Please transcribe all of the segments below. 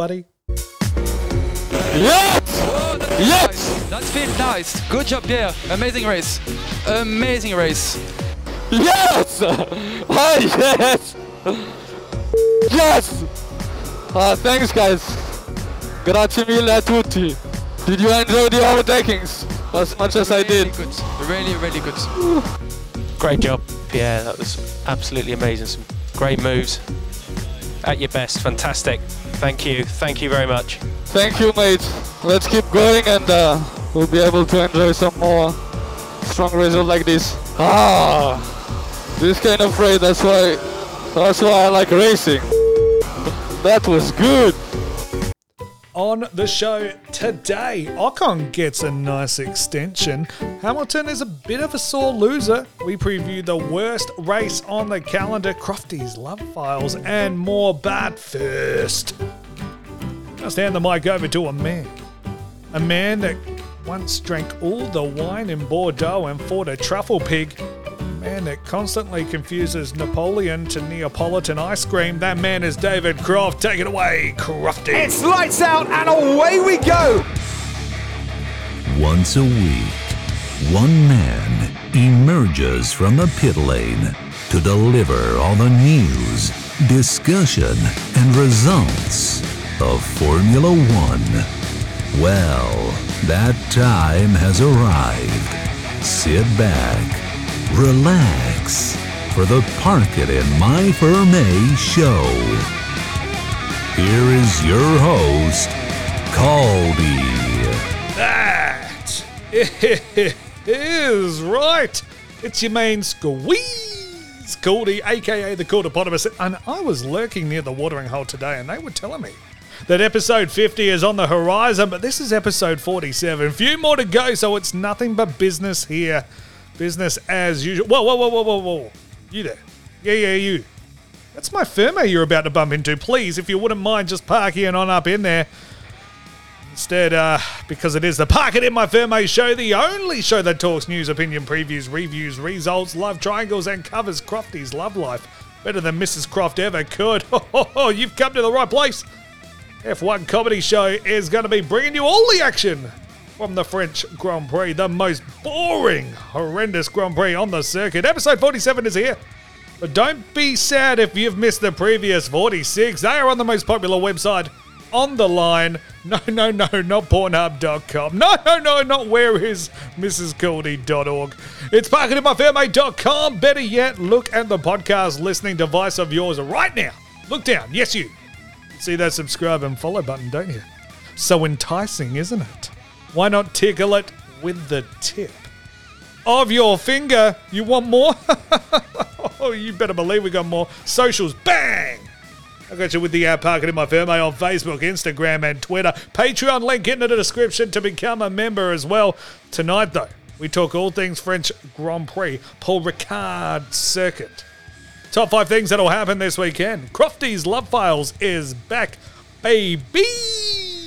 Nobody. Yes! yes! That's been nice. Good job, Pierre. Amazing race. Amazing race. Yes! Oh, yes! Yes! Uh, thanks, guys. Grazie mille a tutti. Did you enjoy the overtakings as much as really I did? Good. Really, really good. Great job, Pierre. That was absolutely amazing. Some great moves. At your best. Fantastic. Thank you. Thank you very much. Thank you, mate. Let's keep going and uh, we'll be able to enjoy some more strong results like this. Ah, this kind of race, that's why, that's why I like racing. That was good. On the show today, Ocon gets a nice extension. Hamilton is a bit of a sore loser. We preview the worst race on the calendar, Crofty's love files, and more. But first, I'll stand the mic over to a man. A man that once drank all the wine in Bordeaux and fought a truffle pig. A man that constantly confuses Napoleon to Neapolitan ice cream. That man is David Croft. Take it away, Crofty. It's lights out and away we go. Once a week, one man emerges from the pit lane to deliver all the news, discussion, and results of Formula One. Well, that time has arrived. Sit back, relax for the Park It in My Firm A show. Here is your host, Colby. That is right. It's your main squeeze, Caldy, aka the Cordopotamus. And I was lurking near the watering hole today, and they were telling me that episode 50 is on the horizon, but this is episode 47. Few more to go, so it's nothing but business here. Business as usual. Whoa, whoa, whoa, whoa, whoa, whoa. You there. Yeah, yeah, you. That's my firma you're about to bump into. Please, if you wouldn't mind just parking on up in there. Instead, uh, because it is the Park It In My Firma show, the only show that talks news, opinion, previews, reviews, results, love triangles, and covers Crofty's love life better than Mrs. Croft ever could. Oh, you've come to the right place. F1 Comedy Show is going to be bringing you all the action from the French Grand Prix, the most boring, horrendous Grand Prix on the circuit. Episode 47 is here. But don't be sad if you've missed the previous 46. They are on the most popular website on the line. No, no, no, not Pornhub.com. No, no, no, not where is MrsCaldy.org. It's parkinginmyfairmate.com. Better yet, look at the podcast listening device of yours right now. Look down. Yes, you. See that subscribe and follow button, don't you? So enticing, isn't it? Why not tickle it with the tip of your finger? You want more? oh, you better believe we got more. Socials, bang! I got you with the app in My Firma on Facebook, Instagram, and Twitter. Patreon link in the description to become a member as well. Tonight, though, We talk all things French Grand Prix, Paul Ricard circuit. Top five things that'll happen this weekend. Crofty's Love Files is back, baby!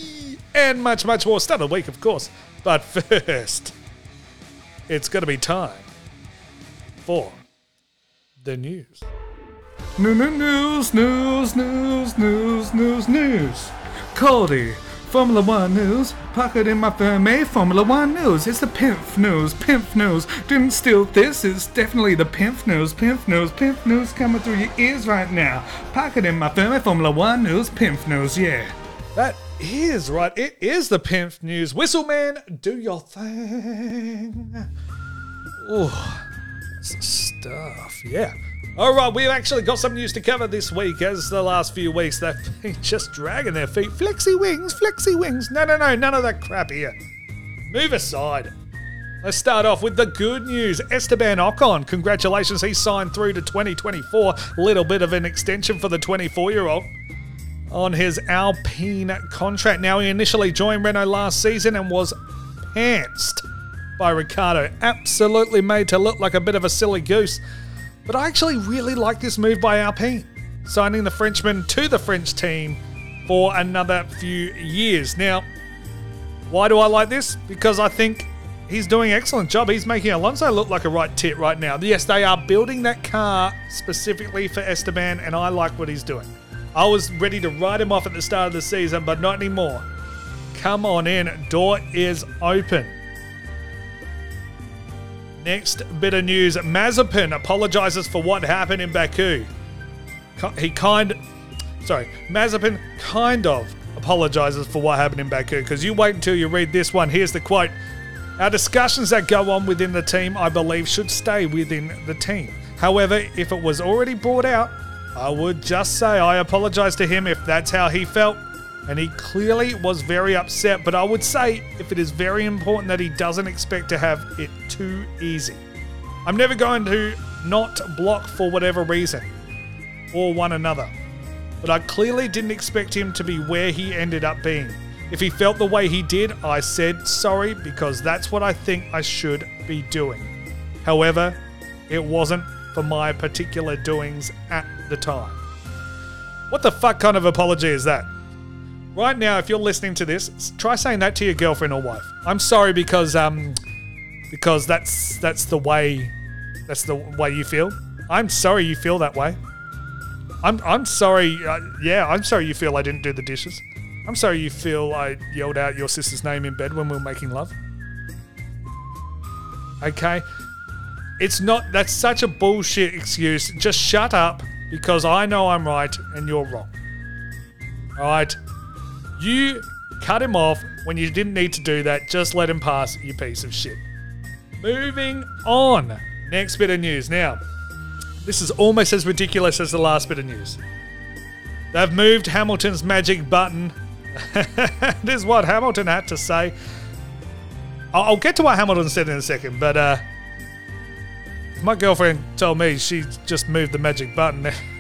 And much, much more. Start the week, of course. But first, it's going to be time for the news. No, news, news, news, news, news, news. Cody, Formula One news. Pocket in my Fermi, eh? Formula One news. It's the Pimp news, Pimp news. Didn't steal this, it's definitely the Pimp news, Pimp news, Pimp news coming through your ears right now. Pocket in my Fermi, eh? Formula One news, Pimp news, yeah. That is right, it is the Pimp news. Whistleman, do your thing. Oh, stuff, yeah. All right, we've actually got some news to cover this week. As the last few weeks, they've been just dragging their feet. Flexi wings, flexi wings. No, no, no, none of that crap here. Move aside. Let's start off with the good news. Esteban Ocon, congratulations, he signed through to 2024. Little bit of an extension for the 24 year old on his Alpine contract. Now, he initially joined Renault last season and was pantsed by Ricciardo. Absolutely made to look like a bit of a silly goose. But I actually really like this move by Alpine, signing the Frenchman to the French team for another few years. Now, why do I like this? Because I think he's doing an excellent job. He's making Alonso look like a right tit right now. Yes, they are building that car specifically for Esteban, and I like what he's doing. I was ready to write him off at the start of the season, but not anymore. Come on in, door is open. Next bit of news Mazepin apologizes for what happened in Baku. He kind sorry, Mazepin kind of apologizes for what happened in Baku because you wait until you read this one. Here's the quote Our discussions that go on within the team, I believe, should stay within the team. However, if it was already brought out, I would just say I apologize to him if that's how he felt. And he clearly was very upset, but I would say if it is very important that he doesn't expect to have it too easy. I'm never going to not block for whatever reason or one another, but I clearly didn't expect him to be where he ended up being. If he felt the way he did, I said sorry because that's what I think I should be doing. However, it wasn't for my particular doings at the time. What the fuck kind of apology is that? Right now, if you're listening to this, try saying that to your girlfriend or wife. I'm sorry because um because that's that's the way that's the way you feel. I'm sorry you feel that way. I'm I'm sorry. Uh, yeah, I'm sorry you feel I didn't do the dishes. I'm sorry you feel I yelled out your sister's name in bed when we were making love. Okay? It's not that's such a bullshit excuse. Just shut up because I know I'm right and you're wrong. All right? You cut him off when you didn't need to do that. Just let him pass, you piece of shit. Moving on. Next bit of news. Now, this is almost as ridiculous as the last bit of news. They've moved Hamilton's magic button. this is what Hamilton had to say. I'll, get to what Hamilton said in a second, but uh, my girlfriend told me she just moved the magic button.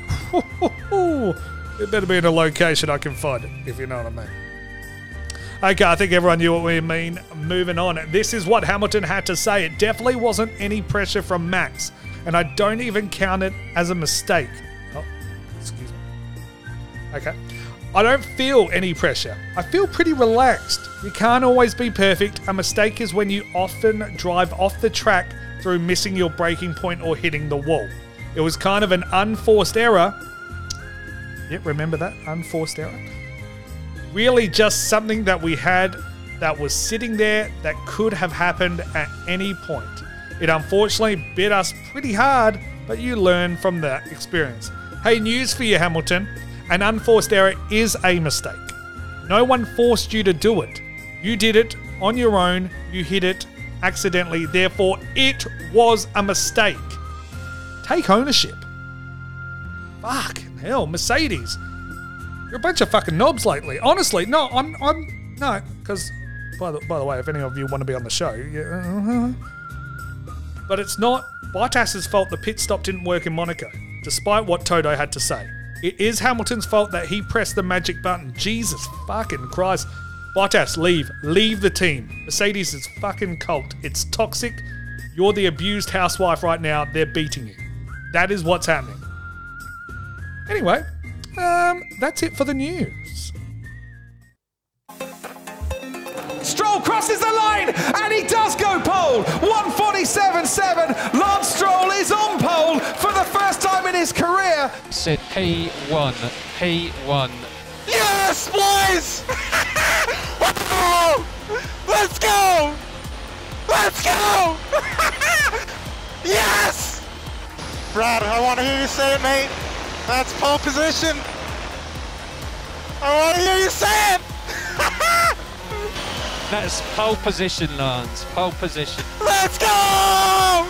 it better be in a location I can find it, if you know what I mean. Okay, I think everyone knew what we mean. Moving on. This is what Hamilton had to say. It definitely wasn't any pressure from Max, and I don't even count it as a mistake. Oh, excuse me. Okay. I don't feel any pressure. I feel pretty relaxed. You can't always be perfect. A mistake is when you often drive off the track through missing your braking point or hitting the wall. It was kind of an unforced error. Yep, remember that? Unforced error. Really just something that we had that was sitting there that could have happened at any point. It unfortunately bit us pretty hard, but you learn from that experience. Hey, news for you, Hamilton. An unforced error is a mistake. No one forced you to do it. You did it on your own, you hit it accidentally, therefore, it was a mistake. Take ownership. Fuck hell, Mercedes. You're a bunch of fucking knobs lately. Honestly, no, I'm, I'm, no, because, by the, by the way, if any of you want to be on the show, yeah, uh-huh. but it's not Bottas's fault the pit stop didn't work in Monaco, despite what Toto had to say. It is Hamilton's fault that he pressed the magic button. Jesus fucking Christ. Bottas, leave. Leave the team. Mercedes is fucking cult. It's toxic. You're the abused housewife right now. They're beating you. That is what's happening. Anyway, um, that's it for the news. Stroll crosses the line and he does go pole. 147.7. Lance Stroll is on pole for the first time in his career. Said P1, P1. Yes, boys! Let's go! Let's go! yes! Brad, I want to hear you say it, mate. That's pole position. I want to hear you say it. That's pole position, Lance. Pole position. Let's go!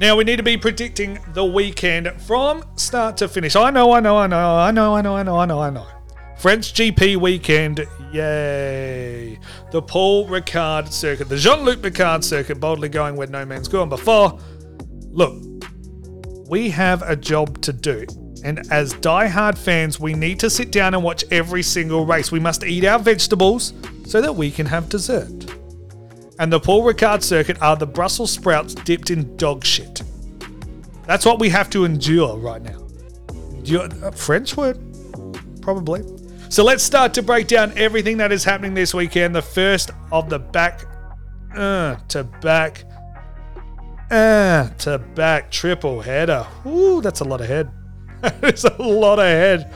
Now we need to be predicting the weekend from start to finish. I know, I know, I know, I know, I know, I know, I know, I know. French GP weekend, yay! The Paul Ricard circuit, the Jean-Luc Picard circuit, boldly going where no man's gone before. Look, we have a job to do. And as die-hard fans, we need to sit down and watch every single race. We must eat our vegetables so that we can have dessert. And the Paul Ricard circuit are the Brussels sprouts dipped in dog shit. That's what we have to endure right now. Uh, French word? Probably. So let's start to break down everything that is happening this weekend. The first of the back uh, to back uh, to back triple header. Ooh, that's a lot of head. It's a lot of head.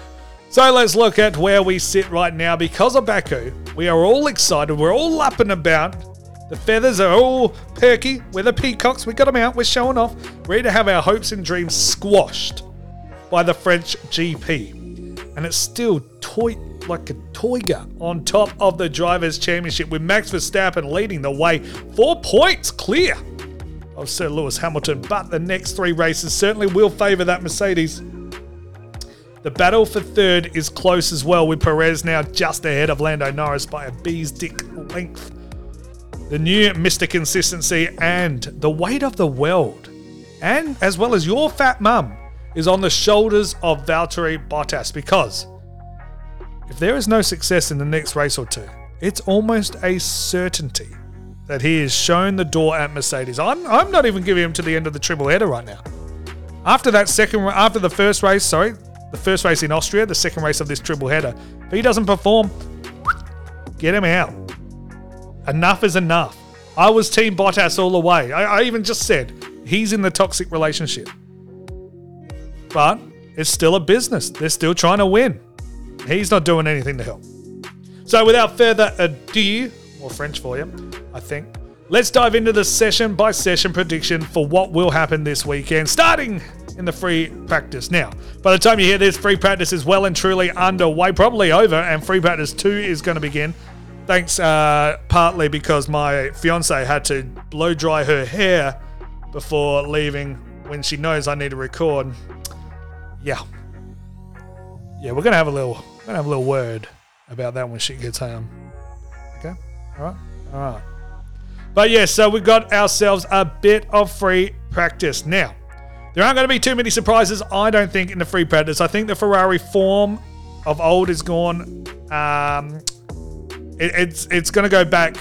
So let's look at where we sit right now. Because of Baku, we are all excited. We're all up and about. The feathers are all perky. We're the peacocks. We got them out. We're showing off. Ready to have our hopes and dreams squashed by the French GP. And it's still toy like a toiga on top of the Drivers' Championship with Max Verstappen leading the way. Four points clear of Sir Lewis Hamilton. But the next three races certainly will favour that Mercedes. The battle for third is close as well, with Perez now just ahead of Lando Norris by a bee's dick length. The new Mr. Consistency and the weight of the world, and as well as your fat mum, is on the shoulders of Valtteri Bottas because if there is no success in the next race or two, it's almost a certainty that he is shown the door at Mercedes. I'm, I'm not even giving him to the end of the triple header right now. After that second, after the first race, sorry, the first race in Austria, the second race of this triple header, if he doesn't perform, get him out. Enough is enough. I was Team Bottas all the way. I, I even just said he's in the toxic relationship. But it's still a business. They're still trying to win. He's not doing anything to help. So without further ado, more French for you, I think. Let's dive into the session by session prediction for what will happen this weekend, starting in the free practice. Now, by the time you hear this, free practice is well and truly underway, probably over, and free practice 2 is going to begin. Thanks uh, partly because my fiance had to blow dry her hair before leaving when she knows I need to record. Yeah. Yeah, we're gonna have a little we're gonna have a little word about that when she gets home. Okay? Alright? Alright. But yeah, so we've got ourselves a bit of free practice. Now, there aren't going to be too many surprises, I don't think, in the free practice. I think the Ferrari form of old is gone. Um, it, it's it's going to go back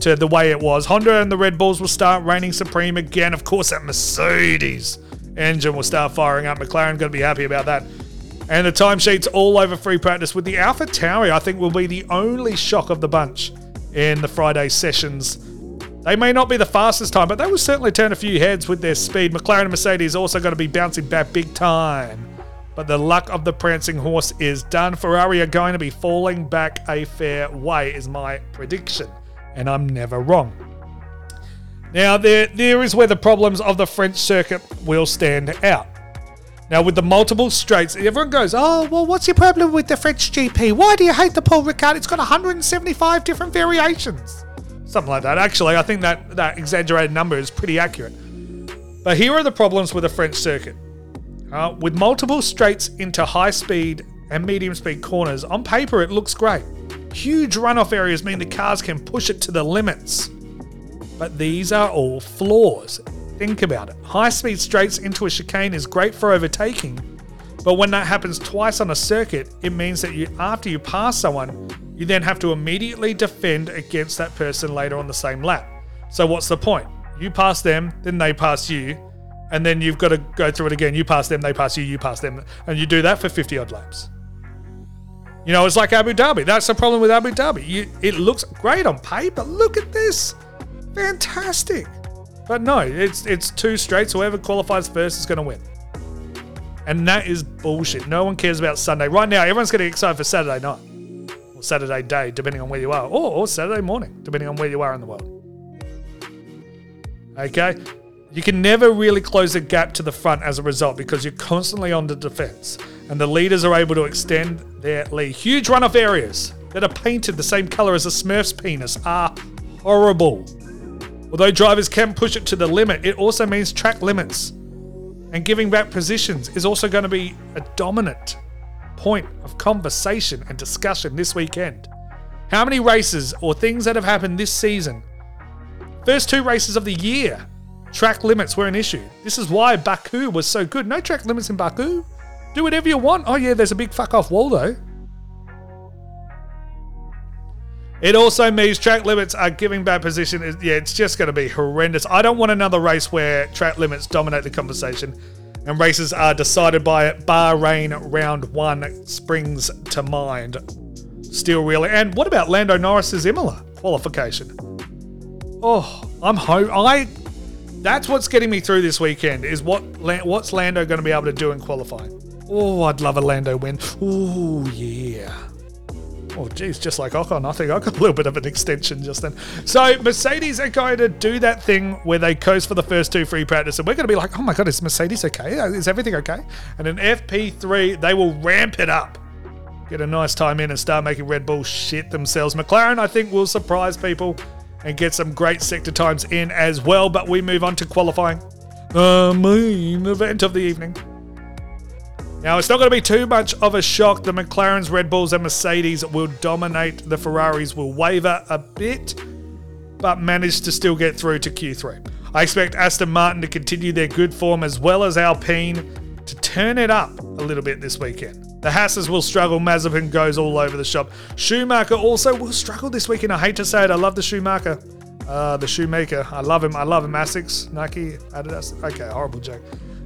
to the way it was. Honda and the Red Bulls will start reigning supreme again. Of course, that Mercedes engine will start firing up. McLaren going to be happy about that. And the timesheets all over free practice with the Alpha Tauri, I think, will be the only shock of the bunch in the Friday sessions. They may not be the fastest time, but they will certainly turn a few heads with their speed. McLaren and Mercedes also going to be bouncing back big time. But the luck of the prancing horse is done. Ferrari are going to be falling back a fair way, is my prediction. And I'm never wrong. Now, there, there is where the problems of the French circuit will stand out. Now, with the multiple straights, everyone goes, Oh, well, what's your problem with the French GP? Why do you hate the Paul Ricard? It's got 175 different variations. Something like that. Actually, I think that, that exaggerated number is pretty accurate. But here are the problems with the French circuit. Uh, with multiple straights into high speed and medium speed corners, on paper it looks great. Huge runoff areas mean the cars can push it to the limits. But these are all flaws. Think about it. High speed straights into a chicane is great for overtaking, But when that happens twice on a circuit, it means that you after you pass someone, you then have to immediately defend against that person later on the same lap. So what's the point? You pass them, then they pass you, and then you've got to go through it again. You pass them, they pass you, you pass them, and you do that for 50 odd laps. You know, it's like Abu Dhabi. That's the problem with Abu Dhabi. You, it looks great on paper. Look at this. Fantastic. But no, it's it's two straights. Whoever qualifies first is going to win. And that is bullshit. No one cares about Sunday. Right now, everyone's getting excited for Saturday night. Or Saturday day, depending on where you are. Or, or Saturday morning, depending on where you are in the world. Okay? You can never really close the gap to the front as a result because you're constantly on the defense. And the leaders are able to extend their lead. Huge runoff areas that are painted the same color as a Smurf's penis are horrible. Although drivers can push it to the limit, it also means track limits. And giving back positions is also going to be a dominant point of conversation and discussion this weekend. How many races or things that have happened this season? First two races of the year, track limits were an issue. This is why Baku was so good. No track limits in Baku. Do whatever you want. Oh, yeah, there's a big fuck off wall though. It also means track limits are giving back position. Yeah, it's just going to be horrendous. I don't want another race where track limits dominate the conversation and races are decided by. Bahrain round one springs to mind. Still really. And what about Lando Norris's Imola qualification? Oh, I'm home. I. That's what's getting me through this weekend. Is what what's Lando going to be able to do in qualifying? Oh, I'd love a Lando win. Oh yeah. Oh, geez, just like Ocon, I think I got a little bit of an extension just then. So, Mercedes are going to do that thing where they coast for the first two free practice, and we're going to be like, oh my God, is Mercedes okay? Uh, is everything okay? And in FP3, they will ramp it up, get a nice time in, and start making Red Bull shit themselves. McLaren, I think, will surprise people and get some great sector times in as well, but we move on to qualifying. The main event of the evening. Now, it's not going to be too much of a shock. The McLarens, Red Bulls, and Mercedes will dominate. The Ferraris will waver a bit, but manage to still get through to Q3. I expect Aston Martin to continue their good form as well as Alpine to turn it up a little bit this weekend. The Hasses will struggle. Mazepin goes all over the shop. Schumacher also will struggle this weekend. I hate to say it. I love the Schumacher. Uh, the shoemaker. I love him. I love him. Asics, Nike, Adidas. Okay, horrible joke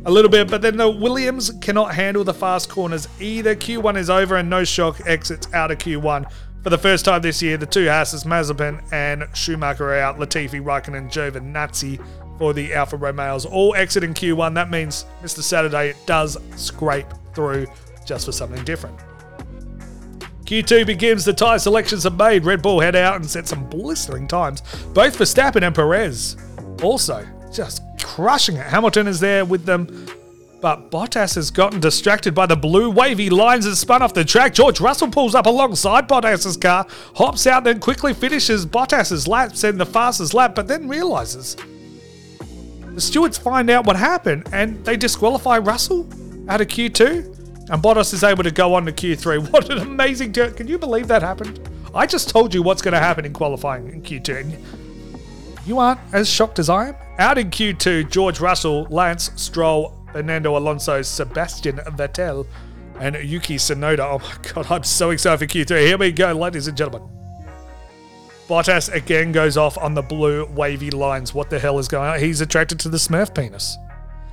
a little bit, but then the Williams cannot handle the fast corners either. Q1 is over and no shock exits out of Q1. For the first time this year, the two Hasses, Mazepin and Schumacher are out. Latifi, Raikkonen, Giovinazzi for the Alfa Romeos all exit in Q1. That means Mr. Saturday does scrape through just for something different. Q2 begins, the tyre selections are made. Red Bull head out and set some blistering times, both for Verstappen and Perez. Also, just crushing it. Hamilton is there with them. But Bottas has gotten distracted by the blue wavy lines and spun off the track. George Russell pulls up alongside Bottas's car, hops out, then quickly finishes Bottas's lap, in the fastest lap, but then realizes the stewards find out what happened and they disqualify Russell out of Q2. And Bottas is able to go on to Q3. What an amazing turn. Can you believe that happened? I just told you what's going to happen in qualifying in Q2. You aren't as shocked as I am? Out in Q2, George Russell, Lance Stroll, Fernando Alonso, Sebastian Vettel, and Yuki Tsunoda. Oh my god, I'm so excited for Q3. Here we go, ladies and gentlemen. Bottas again goes off on the blue wavy lines. What the hell is going on? He's attracted to the Smurf penis.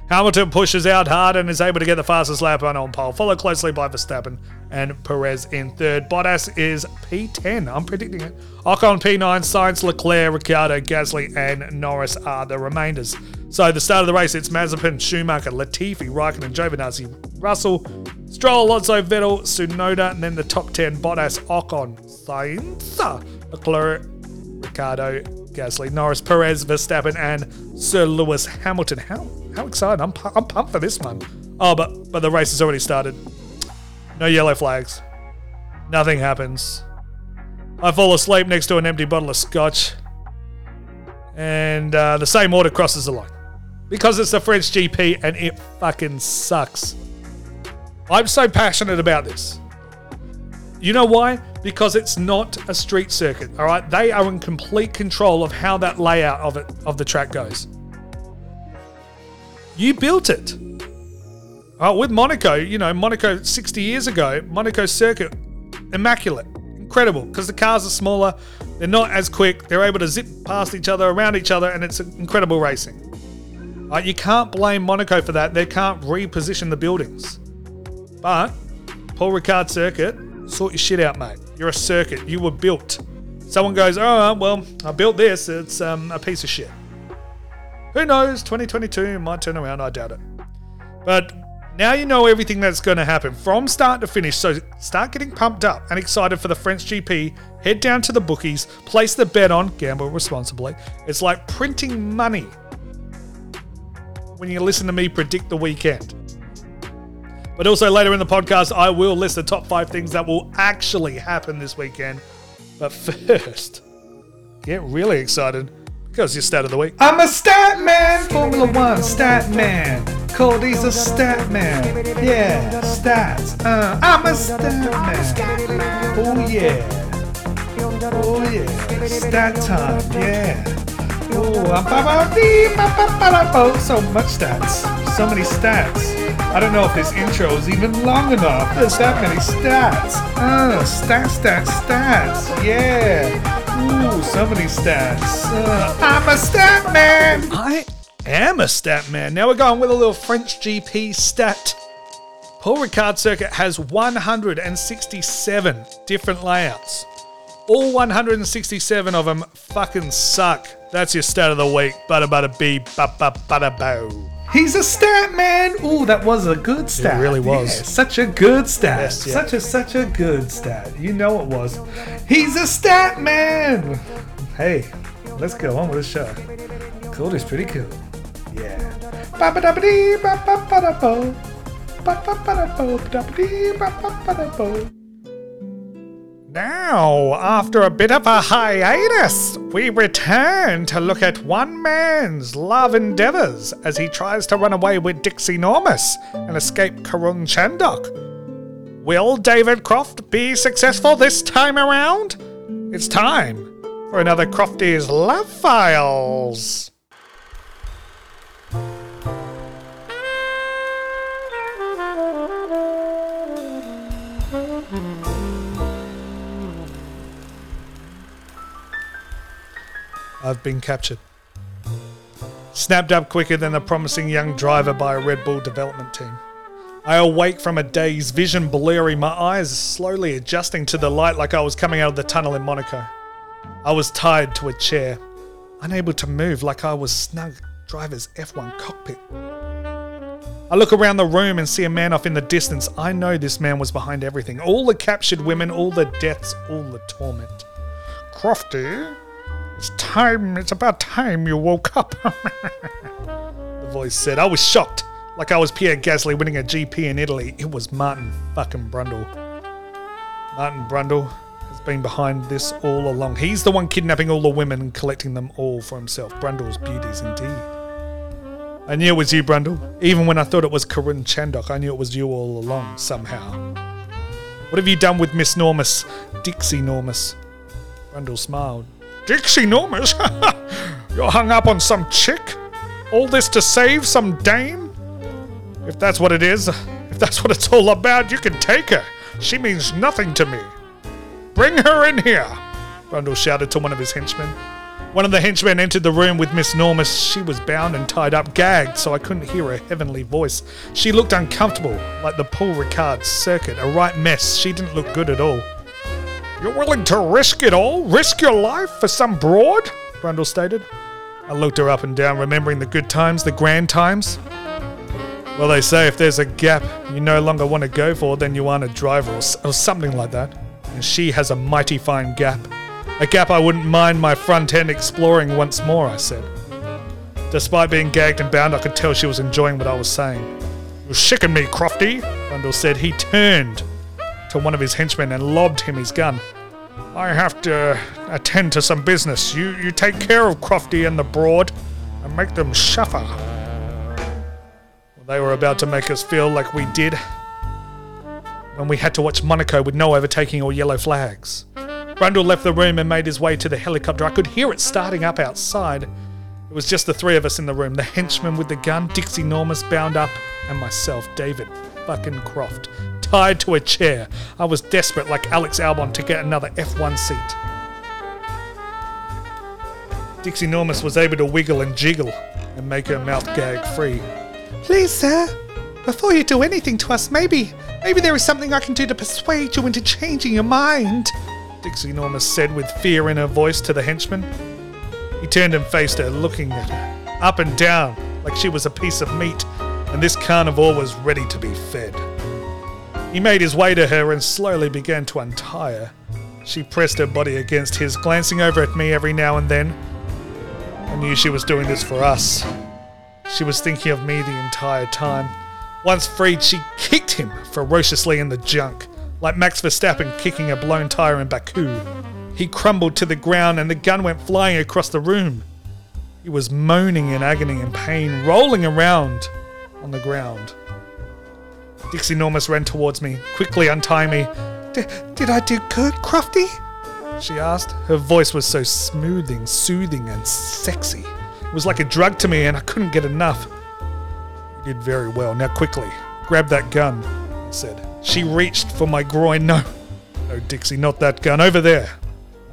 Hamilton pushes out hard and is able to get the fastest lap on on pole, followed closely by Verstappen and Perez in third. Bottas is P10. I'm predicting it. Ocon P9, Sainz, Leclerc, Ricciardo, Gasly, and Norris are the remainders. So the start of the race, it's Mazepin, Schumacher, Latifi, Raikkonen, Giovinazzi, Russell, Stroll, Alonso, Vettel, Tsunoda, and then the top 10, Bottas, Ocon, Sainz, Leclerc, Ricciardo, Gasly, Norris, Perez, Verstappen, and Sir Lewis Hamilton. How how excited! I'm I'm pumped for this one. Oh, but but the race has already started. No yellow flags. Nothing happens. I fall asleep next to an empty bottle of scotch, and uh, the same order crosses the line because it's the French GP and it fucking sucks. I'm so passionate about this. You know why? Because it's not a street circuit. All right, they are in complete control of how that layout of it of the track goes. You built it. Oh, with Monaco, you know, Monaco 60 years ago, Monaco circuit, immaculate, incredible, because the cars are smaller, they're not as quick, they're able to zip past each other, around each other, and it's incredible racing. Uh, you can't blame Monaco for that. They can't reposition the buildings. But Paul Ricard circuit, sort your shit out, mate. You're a circuit. You were built. Someone goes, oh well, I built this. It's um, a piece of shit. Who knows? 2022 might turn around. I doubt it. But now you know everything that's going to happen from start to finish. So start getting pumped up and excited for the French GP. Head down to the bookies, place the bet on, gamble responsibly. It's like printing money when you listen to me predict the weekend. But also later in the podcast, I will list the top five things that will actually happen this weekend. But first, get really excited because your stat of the week. I'm a stat man, Formula One stat man. Cody's a stat man. Yeah, stats. Uh, I'm a stat man. Oh yeah. Oh yeah. Stat time. Yeah. Oh, so much stats. So many stats. I don't know if this intro is even long enough. There's that many stats. Uh, stats, stats, stats. Yeah. Ooh, so many stats. Uh, I'm a stat man. I am a stat man. Now we're going with a little French GP stat. Paul Ricard circuit has 167 different layouts. All 167 of them fucking suck. That's your stat of the week. Bada bada bee, ba ba bada bow. He's a stat man. Ooh, that was a good stat. It really was. Yeah, such a good stat. Yes, yeah. Such a such a good stat. You know it was. He's a stat man. Hey, let's go on with the show. Cool is pretty cool. Yeah. Now, after a bit of a hiatus, we return to look at one man's love endeavours as he tries to run away with Dixie Normus and escape Karun Chandhok. Will David Croft be successful this time around? It's time for another Crofty's Love Files. I've been captured. Snapped up quicker than a promising young driver by a Red Bull development team. I awake from a daze, vision blurry, my eyes slowly adjusting to the light like I was coming out of the tunnel in Monaco. I was tied to a chair, unable to move like I was snug driver's F1 cockpit. I look around the room and see a man off in the distance. I know this man was behind everything. All the captured women, all the deaths, all the torment. Crofty, it's time, it's about time you woke up. the voice said. I was shocked, like I was Pierre Gasly winning a GP in Italy. It was Martin fucking Brundle. Martin Brundle has been behind this all along. He's the one kidnapping all the women and collecting them all for himself. Brundle's beauties indeed. I knew it was you, Brundle. Even when I thought it was Karun Chandhok, I knew it was you all along, somehow. What have you done with Miss Normus? Dixie Normus. Brundle smiled. Dixie Normus? You're hung up on some chick? All this to save some dame? If that's what it is, if that's what it's all about, you can take her. She means nothing to me. Bring her in here, Brundle shouted to one of his henchmen. One of the henchmen entered the room with Miss Normus. She was bound and tied up, gagged, so I couldn't hear her heavenly voice. She looked uncomfortable, like the Paul Ricard circuit, a right mess. She didn't look good at all. You're willing to risk it all? Risk your life for some broad? Brundle stated. I looked her up and down, remembering the good times, the grand times. Well, they say if there's a gap you no longer want to go for, then you aren't a driver or, or something like that. And she has a mighty fine gap. A gap I wouldn't mind my front end exploring once more, I said. Despite being gagged and bound, I could tell she was enjoying what I was saying. You're shicking me, Crofty, Brundle said. He turned to one of his henchmen and lobbed him his gun. I have to attend to some business. You you take care of Crofty and the Broad and make them suffer. They were about to make us feel like we did when we had to watch Monaco with no overtaking or yellow flags. Brundle left the room and made his way to the helicopter. I could hear it starting up outside. It was just the three of us in the room the henchman with the gun, Dixie Normus bound up, and myself, David fucking Croft, tied to a chair. I was desperate, like Alex Albon, to get another F1 seat. Dixie Normus was able to wiggle and jiggle and make her mouth gag free. Please, sir, before you do anything to us, maybe, maybe there is something I can do to persuade you into changing your mind. Dixie Normus said with fear in her voice to the henchman. He turned and faced her, looking at her, up and down, like she was a piece of meat, and this carnivore was ready to be fed. He made his way to her and slowly began to untie her. She pressed her body against his, glancing over at me every now and then. I knew she was doing this for us. She was thinking of me the entire time. Once freed, she kicked him ferociously in the junk, like Max Verstappen kicking a blown tire in Baku. He crumbled to the ground and the gun went flying across the room. He was moaning in agony and pain, rolling around on the ground. Dixie Normus ran towards me, quickly untying me. Did I do good, Crofty? She asked. Her voice was so smoothing, soothing, and sexy. It was like a drug to me, and I couldn't get enough. You did very well. Now, quickly, grab that gun, I said. She reached for my groin. No, no, Dixie, not that gun. Over there.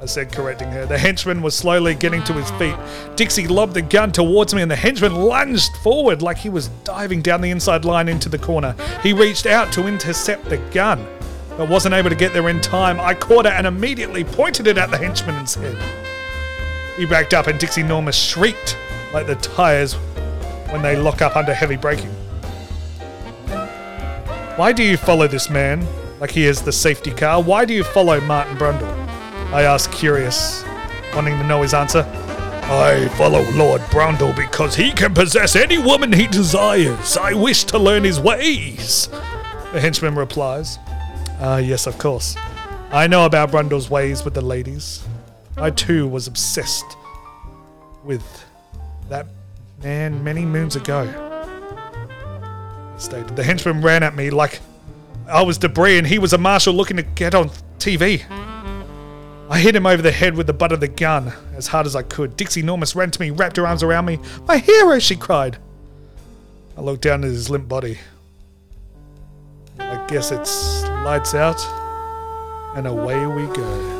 I said, correcting her. The henchman was slowly getting to his feet. Dixie lobbed the gun towards me, and the henchman lunged forward like he was diving down the inside line into the corner. He reached out to intercept the gun, but wasn't able to get there in time. I caught it and immediately pointed it at the henchman's head. He backed up, and Dixie Normus shrieked like the tires when they lock up under heavy braking. Why do you follow this man like he is the safety car? Why do you follow Martin Brundle? I asked, curious, wanting to know his answer. I follow Lord Brundle because he can possess any woman he desires. I wish to learn his ways. The henchman replies, Ah, yes, of course. I know about Brundle's ways with the ladies. I too was obsessed with that man many moons ago. Stated. The henchman ran at me like I was debris and he was a marshal looking to get on TV. I hit him over the head with the butt of the gun as hard as I could. Dixie Normus ran to me, wrapped her arms around me. My hero, she cried. I looked down at his limp body. I guess it's lights out, and away we go.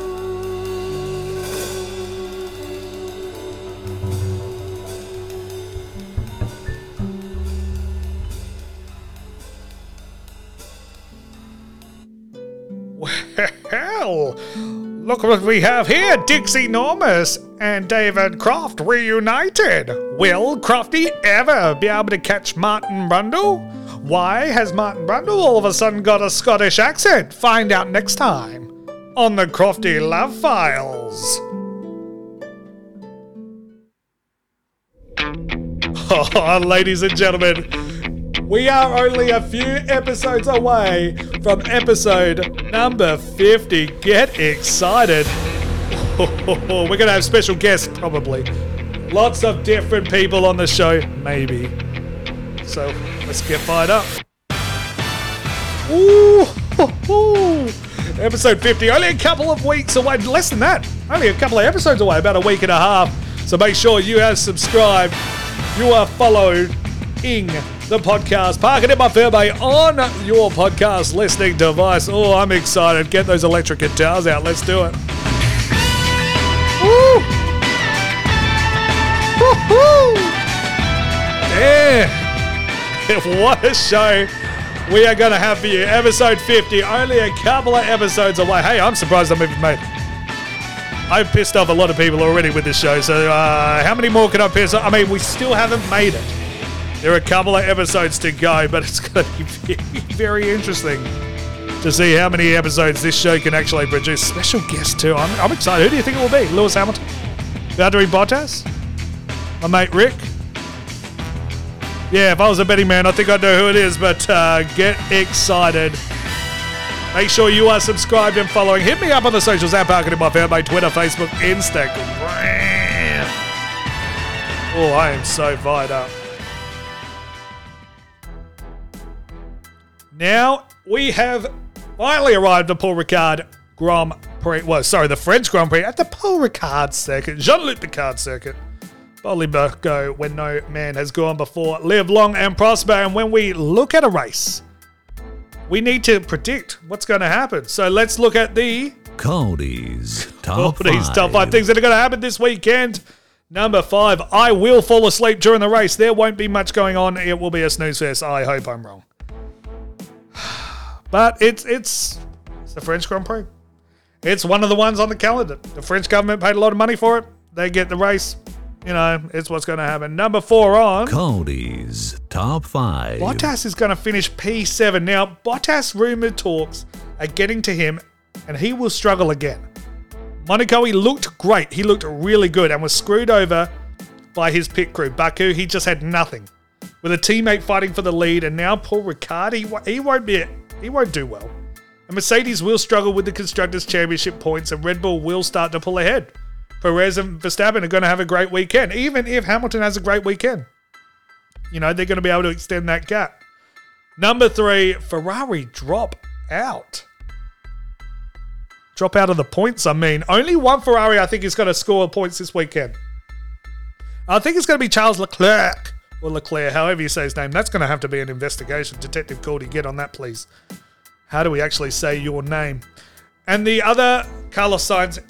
Look what we have here Dixie Normus and David Croft reunited. Will Crofty ever be able to catch Martin Brundle? Why has Martin Brundle all of a sudden got a Scottish accent? Find out next time on the Crofty Love Files. Oh, ladies and gentlemen, we are only a few episodes away from episode number 50. Get excited. We're going to have special guests, probably. Lots of different people on the show, maybe. So let's get fired up. Ooh, episode 50, only a couple of weeks away, less than that, only a couple of episodes away, about a week and a half. So make sure you are subscribed, you are followed in the podcast. Park it in my Fairway on your podcast listening device. Oh, I'm excited. Get those electric guitars out. Let's do it. Woo! Woo-hoo! Yeah. What a show we are going to have for you. Episode 50, only a couple of episodes away. Hey, I'm surprised I'm even made. I've pissed off a lot of people already with this show, so uh, how many more can I piss off? I mean, we still haven't made it. There are a couple of episodes to go, but it's going to be very, interesting to see how many episodes this show can actually produce. Special guest, too. I'm, I'm excited. Who do you think it will be? Lewis Hamilton? Valtteri Bottas? My mate Rick? Yeah, if I was a betting man, I think I'd know who it is, but uh, get excited. Make sure you are subscribed and following. Hit me up on the socials at Parkin in my family, Twitter, Facebook, Instagram. Oh, I am so fired up. Now we have finally arrived at Paul Ricard Grand Prix. Well, sorry, the French Grand Prix at the Paul Ricard circuit, Jean Luc Picard circuit. Boldly go when no man has gone before. Live long and prosper. And when we look at a race, we need to predict what's going to happen. So let's look at the Cody's top Cody's five. top five things that are going to happen this weekend. Number five, I will fall asleep during the race. There won't be much going on. It will be a snooze fest. I hope I'm wrong. But it's it's it's the French Grand Prix. It's one of the ones on the calendar. The French government paid a lot of money for it. They get the race. You know, it's what's going to happen. Number four on. Cody's top five. Bottas is going to finish P7. Now, Bottas rumored talks are getting to him, and he will struggle again. Monaco, he looked great. He looked really good and was screwed over by his pit crew. Baku, he just had nothing. With a teammate fighting for the lead, and now Paul Ricard, he, he won't be, he won't do well. And Mercedes will struggle with the Constructors' Championship points, and Red Bull will start to pull ahead. Perez and Verstappen are going to have a great weekend, even if Hamilton has a great weekend. You know, they're going to be able to extend that gap. Number three, Ferrari drop out. Drop out of the points, I mean. Only one Ferrari, I think, is going to score points this weekend. I think it's going to be Charles Leclerc, or Leclerc, however you say his name. That's going to have to be an investigation. Detective Goldie, get on that, please. How do we actually say your name? And the other, Carlos Sainz,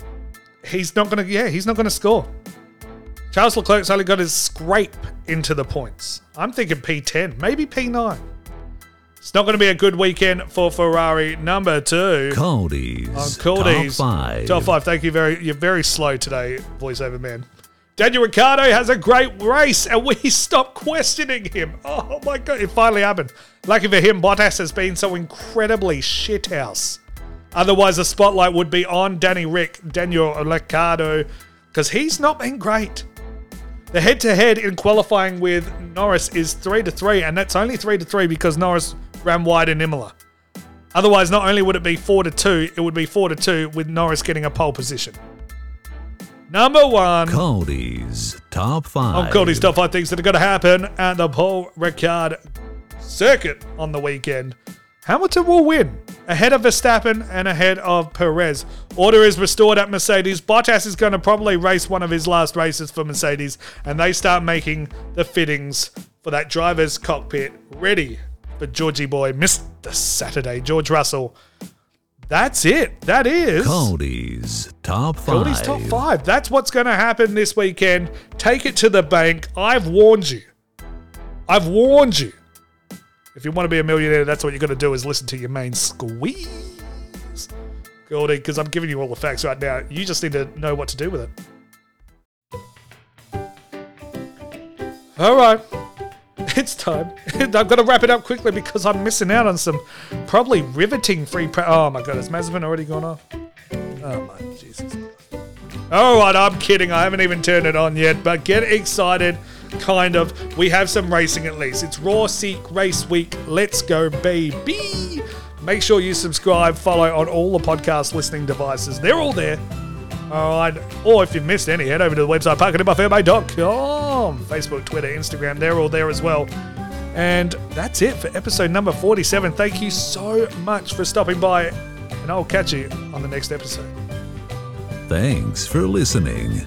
he's not going to, yeah, he's not going to score. Charles Leclerc's only got his scrape into the points. I'm thinking P10, maybe P9. It's not going to be a good weekend for Ferrari. Number two. Cody's On Cody's top five. Top five. Thank you very. You're very slow today, voiceover man. Daniel Ricciardo has a great race, and we stop questioning him. Oh my god! It finally happened. Lucky for him, Bottas has been so incredibly shithouse. Otherwise, the spotlight would be on Danny Rick, Daniel Ricciardo, because he's not been great. The head-to-head in qualifying with Norris is three to three, and that's only three to three because Norris ran wide in Imola. Otherwise, not only would it be four to two, it would be four to two with Norris getting a pole position. Number one. Cody's top five. On Cody's top five things that are going to happen at the Paul Ricard circuit on the weekend. Hamilton will win ahead of Verstappen and ahead of Perez. Order is restored at Mercedes. Bottas is going to probably race one of his last races for Mercedes, and they start making the fittings for that driver's cockpit ready for Georgie Boy, Mr. Saturday, George Russell. That's it. That is. Cody's top five. Cody's top five. That's what's going to happen this weekend. Take it to the bank. I've warned you. I've warned you. If you want to be a millionaire, that's what you're going to do is listen to your main squeeze. Goldie, because I'm giving you all the facts right now. You just need to know what to do with it. All right. It's time. I've got to wrap it up quickly because I'm missing out on some probably riveting free. Oh my god, has Mazepin already gone off? Oh my Jesus. All right, oh, I'm kidding. I haven't even turned it on yet, but get excited. Kind of. We have some racing at least. It's Raw Seek Race Week. Let's go, baby. Make sure you subscribe, follow on all the podcast listening devices. They're all there. All right. Or if you've missed any, head over to the website parcitinmyferme.com. Facebook, Twitter, Instagram, they're all there as well. And that's it for episode number 47. Thank you so much for stopping by, and I'll catch you on the next episode. Thanks for listening.